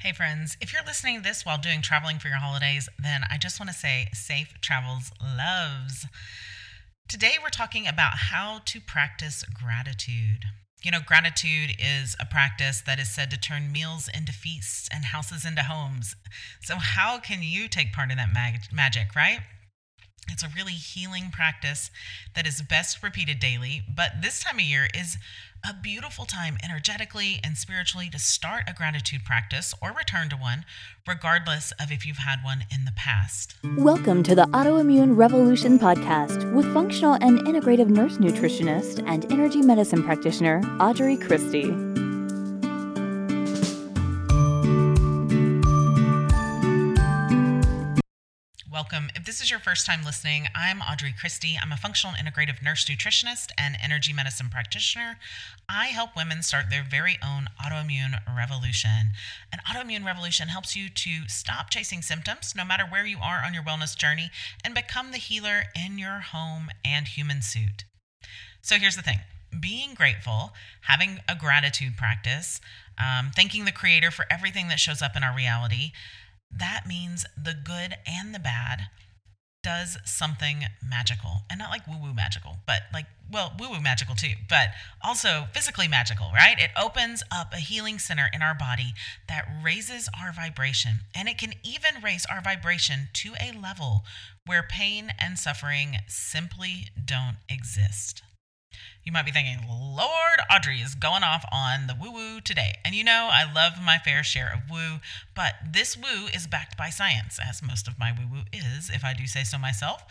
Hey, friends, if you're listening to this while doing traveling for your holidays, then I just want to say safe travels loves. Today, we're talking about how to practice gratitude. You know, gratitude is a practice that is said to turn meals into feasts and houses into homes. So, how can you take part in that mag- magic, right? It's a really healing practice that is best repeated daily, but this time of year is a beautiful time energetically and spiritually to start a gratitude practice or return to one, regardless of if you've had one in the past. Welcome to the Autoimmune Revolution podcast with functional and integrative nurse nutritionist and energy medicine practitioner Audrey Christie. Welcome. If this is your first time listening, I'm Audrey Christie. I'm a functional integrative nurse nutritionist and energy medicine practitioner. I help women start their very own autoimmune revolution. An autoimmune revolution helps you to stop chasing symptoms, no matter where you are on your wellness journey, and become the healer in your home and human suit. So here's the thing being grateful, having a gratitude practice, um, thanking the Creator for everything that shows up in our reality that means the good and the bad does something magical and not like woo woo magical, but like, well, woo woo magical too, but also physically magical, right? It opens up a healing center in our body that raises our vibration. And it can even raise our vibration to a level where pain and suffering simply don't exist. You might be thinking, Lord, Audrey is going off on the woo woo today. And you know, I love my fair share of woo, but this woo is backed by science, as most of my woo woo is, if I do say so myself.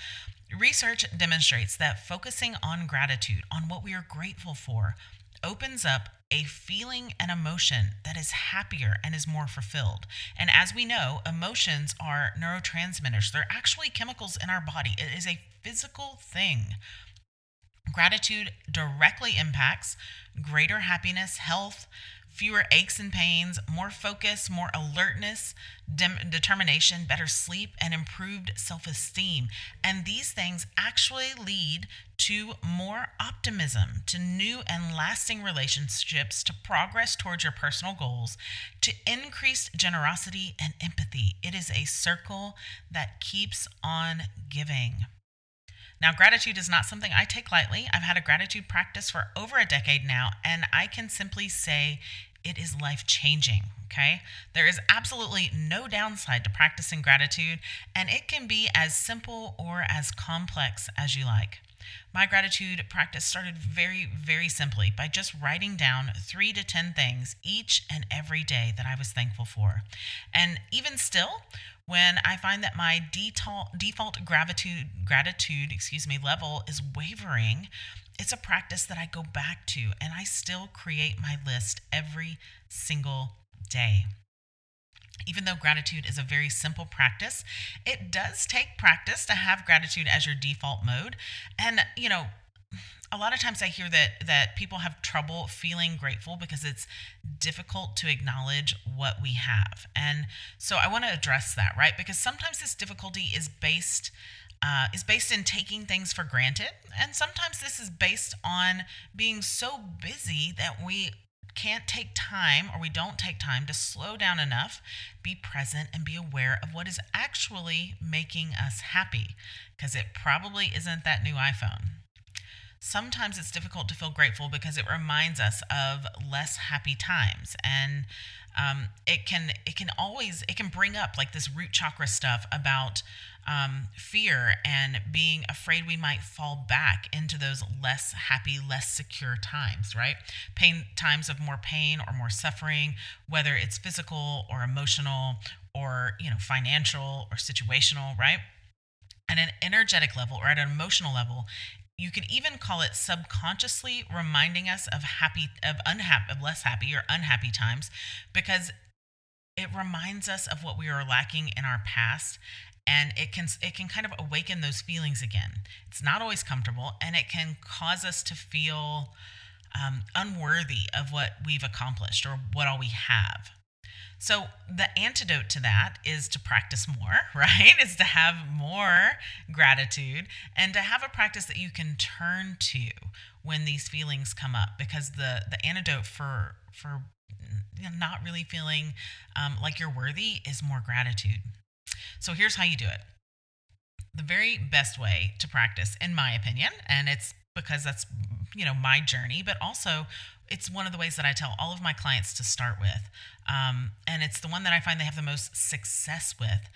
Research demonstrates that focusing on gratitude, on what we are grateful for, opens up a feeling and emotion that is happier and is more fulfilled. And as we know, emotions are neurotransmitters, they're actually chemicals in our body, it is a physical thing. Gratitude directly impacts greater happiness, health, fewer aches and pains, more focus, more alertness, de- determination, better sleep, and improved self esteem. And these things actually lead to more optimism, to new and lasting relationships, to progress towards your personal goals, to increased generosity and empathy. It is a circle that keeps on giving. Now, gratitude is not something I take lightly. I've had a gratitude practice for over a decade now, and I can simply say it is life changing. Okay. There is absolutely no downside to practicing gratitude, and it can be as simple or as complex as you like. My gratitude practice started very, very simply by just writing down three to 10 things each and every day that I was thankful for. And even still, when I find that my default, gratitude, gratitude, excuse me, level is wavering, it's a practice that I go back to and I still create my list every single day. Even though gratitude is a very simple practice, it does take practice to have gratitude as your default mode. And, you know, a lot of times I hear that that people have trouble feeling grateful because it's difficult to acknowledge what we have. And so I want to address that, right? Because sometimes this difficulty is based uh, is based in taking things for granted, and sometimes this is based on being so busy that we can't take time or we don't take time to slow down enough, be present, and be aware of what is actually making us happy. Because it probably isn't that new iPhone sometimes it's difficult to feel grateful because it reminds us of less happy times. And um, it can it can always it can bring up like this root chakra stuff about um, fear and being afraid we might fall back into those less happy less secure times right? Pain times of more pain or more suffering whether it's physical or emotional or you know financial or situational right? At an energetic level or at an emotional level you could even call it subconsciously reminding us of happy of unhappy of less happy or unhappy times because it reminds us of what we are lacking in our past and it can it can kind of awaken those feelings again. It's not always comfortable and it can cause us to feel um, unworthy of what we've accomplished or what all we have so the antidote to that is to practice more, right? Is to have more gratitude and to have a practice that you can turn to when these feelings come up because the the antidote for for not really feeling um, like you're worthy is more gratitude. So here's how you do it. The very best way to practice, in my opinion, and it's because that's you know my journey, but also it's one of the ways that I tell all of my clients to start with, um, and it's the one that I find they have the most success with.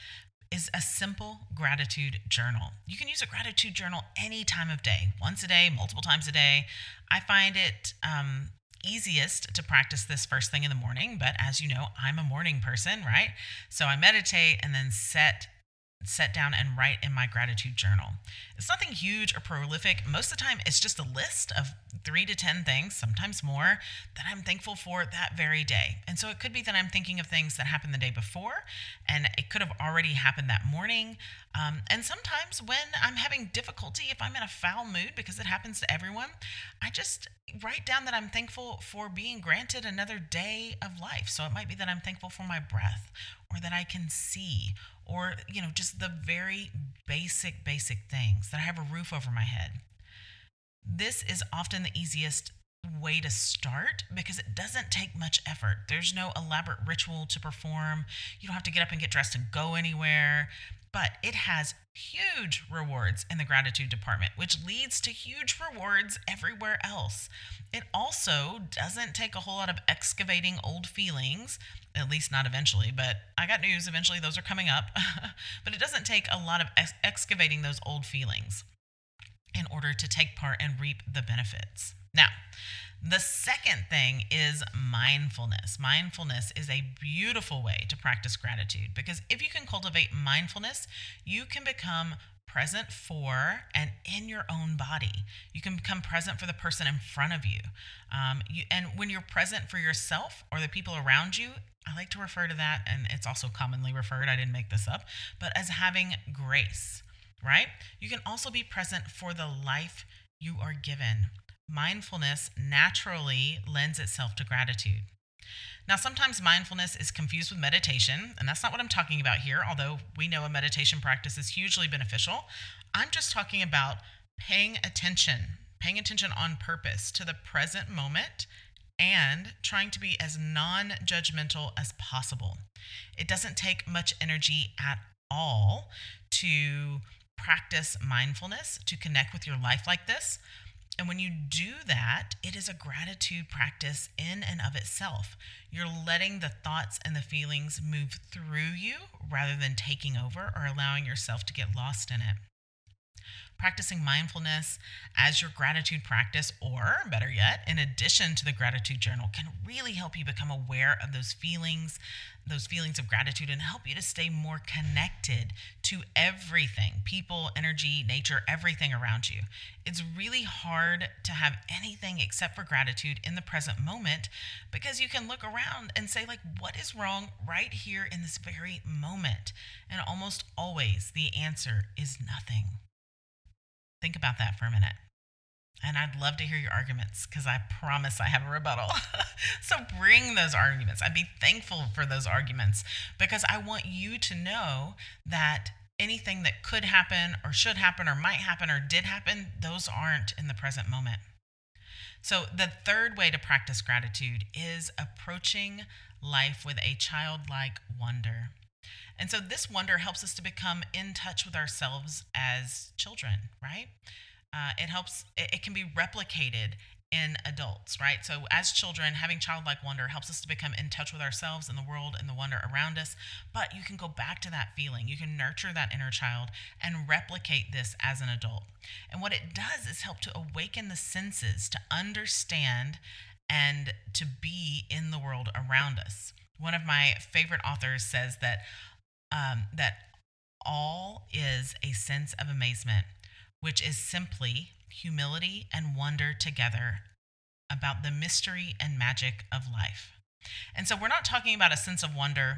Is a simple gratitude journal. You can use a gratitude journal any time of day, once a day, multiple times a day. I find it um, easiest to practice this first thing in the morning, but as you know, I'm a morning person, right? So I meditate and then set set down and write in my gratitude journal. It's nothing huge or prolific. Most of the time, it's just a list of three to 10 things, sometimes more, that I'm thankful for that very day. And so it could be that I'm thinking of things that happened the day before, and it could have already happened that morning. Um, and sometimes when I'm having difficulty, if I'm in a foul mood, because it happens to everyone, I just write down that I'm thankful for being granted another day of life. So it might be that I'm thankful for my breath, or that I can see, or, you know, just the very basic, basic things that I have a roof over my head. This is often the easiest way to start because it doesn't take much effort. There's no elaborate ritual to perform. You don't have to get up and get dressed and go anywhere but it has huge rewards in the gratitude department, which leads to huge rewards everywhere else. It also doesn't take a whole lot of excavating old feelings, at least not eventually, but I got news, eventually those are coming up. but it doesn't take a lot of ex- excavating those old feelings in order to take part and reap the benefits. Now, the second thing is mindfulness. Mindfulness is a beautiful way to practice gratitude because if you can cultivate mindfulness, you can become present for and in your own body. You can become present for the person in front of you. Um, you. And when you're present for yourself or the people around you, I like to refer to that, and it's also commonly referred, I didn't make this up, but as having grace, right? You can also be present for the life you are given mindfulness naturally lends itself to gratitude. Now, sometimes mindfulness is confused with meditation, and that's not what I'm talking about here, although we know a meditation practice is hugely beneficial. I'm just talking about paying attention, paying attention on purpose to the present moment and trying to be as non judgmental as possible. It doesn't take much energy at all to practice mindfulness, to connect with your life like this. And when you do that, it is a gratitude practice in and of itself. You're letting the thoughts and the feelings move through you rather than taking over or allowing yourself to get lost in it practicing mindfulness as your gratitude practice, or better yet, in addition to the gratitude journal, can really help you become aware of those feelings, those feelings of gratitude, and help you to stay more connected to everything people, energy, nature, everything around you. It's really hard to have anything except for gratitude in the present moment because you can look around and say, like, what is wrong right here in this very moment? And almost always the answer is nothing. Think about that for a minute. And I'd love to hear your arguments because I promise I have a rebuttal. so bring those arguments. I'd be thankful for those arguments because I want you to know that anything that could happen or should happen or might happen or did happen, those aren't in the present moment. So, the third way to practice gratitude is approaching life with a childlike wonder. And so this wonder helps us to become in touch with ourselves as children, right? Uh, it helps, it, it can be replicated in adults, right? So, as children, having childlike wonder helps us to become in touch with ourselves and the world and the wonder around us. But you can go back to that feeling. You can nurture that inner child and replicate this as an adult. And what it does is help to awaken the senses to understand and to be in the world around us. One of my favorite authors says that um, that all is a sense of amazement, which is simply humility and wonder together about the mystery and magic of life. And so we're not talking about a sense of wonder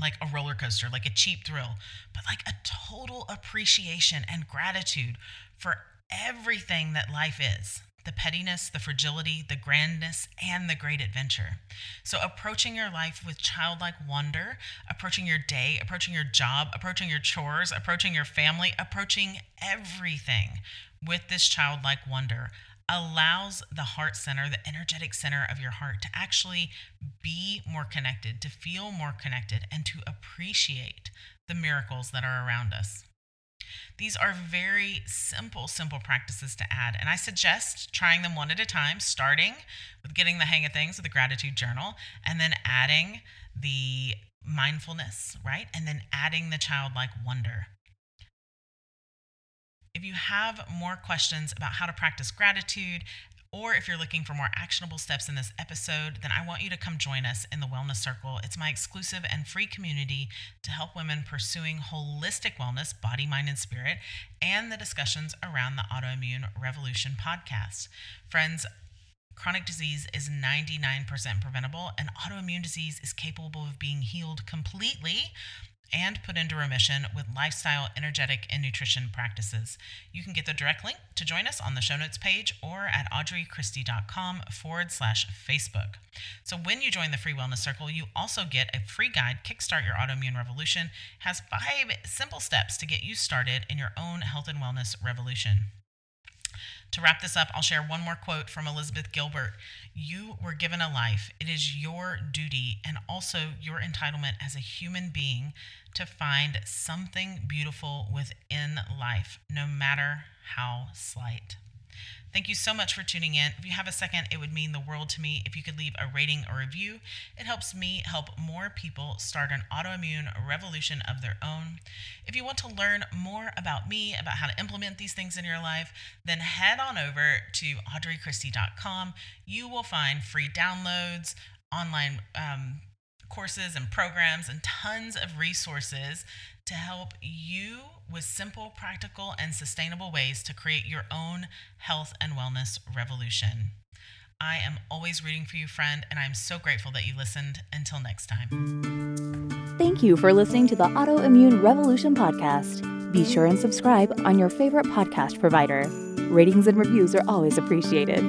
like a roller coaster, like a cheap thrill, but like a total appreciation and gratitude for everything that life is the pettiness, the fragility, the grandness, and the great adventure. So, approaching your life with childlike wonder, approaching your day, approaching your job, approaching your chores, approaching your family, approaching everything with this childlike wonder allows the heart center, the energetic center of your heart, to actually be more connected, to feel more connected, and to appreciate the miracles that are around us. These are very simple, simple practices to add. And I suggest trying them one at a time, starting with getting the hang of things with a gratitude journal, and then adding the mindfulness, right? And then adding the childlike wonder. If you have more questions about how to practice gratitude, or if you're looking for more actionable steps in this episode, then I want you to come join us in the Wellness Circle. It's my exclusive and free community to help women pursuing holistic wellness, body, mind, and spirit, and the discussions around the Autoimmune Revolution podcast. Friends, Chronic disease is 99% preventable, and autoimmune disease is capable of being healed completely and put into remission with lifestyle, energetic, and nutrition practices. You can get the direct link to join us on the show notes page or at audreychristie.com forward slash Facebook. So when you join the Free Wellness Circle, you also get a free guide, Kickstart Your Autoimmune Revolution, has five simple steps to get you started in your own health and wellness revolution. To wrap this up, I'll share one more quote from Elizabeth Gilbert. You were given a life. It is your duty and also your entitlement as a human being to find something beautiful within life, no matter how slight. Thank you so much for tuning in. If you have a second, it would mean the world to me if you could leave a rating or review. It helps me help more people start an autoimmune revolution of their own. If you want to learn more about me, about how to implement these things in your life, then head on over to audreychristie.com. You will find free downloads, online um, courses and programs, and tons of resources to help you with simple, practical, and sustainable ways to create your own health and wellness revolution. I am always rooting for you, friend, and I'm so grateful that you listened. Until next time. Thank you for listening to the Autoimmune Revolution podcast. Be sure and subscribe on your favorite podcast provider. Ratings and reviews are always appreciated.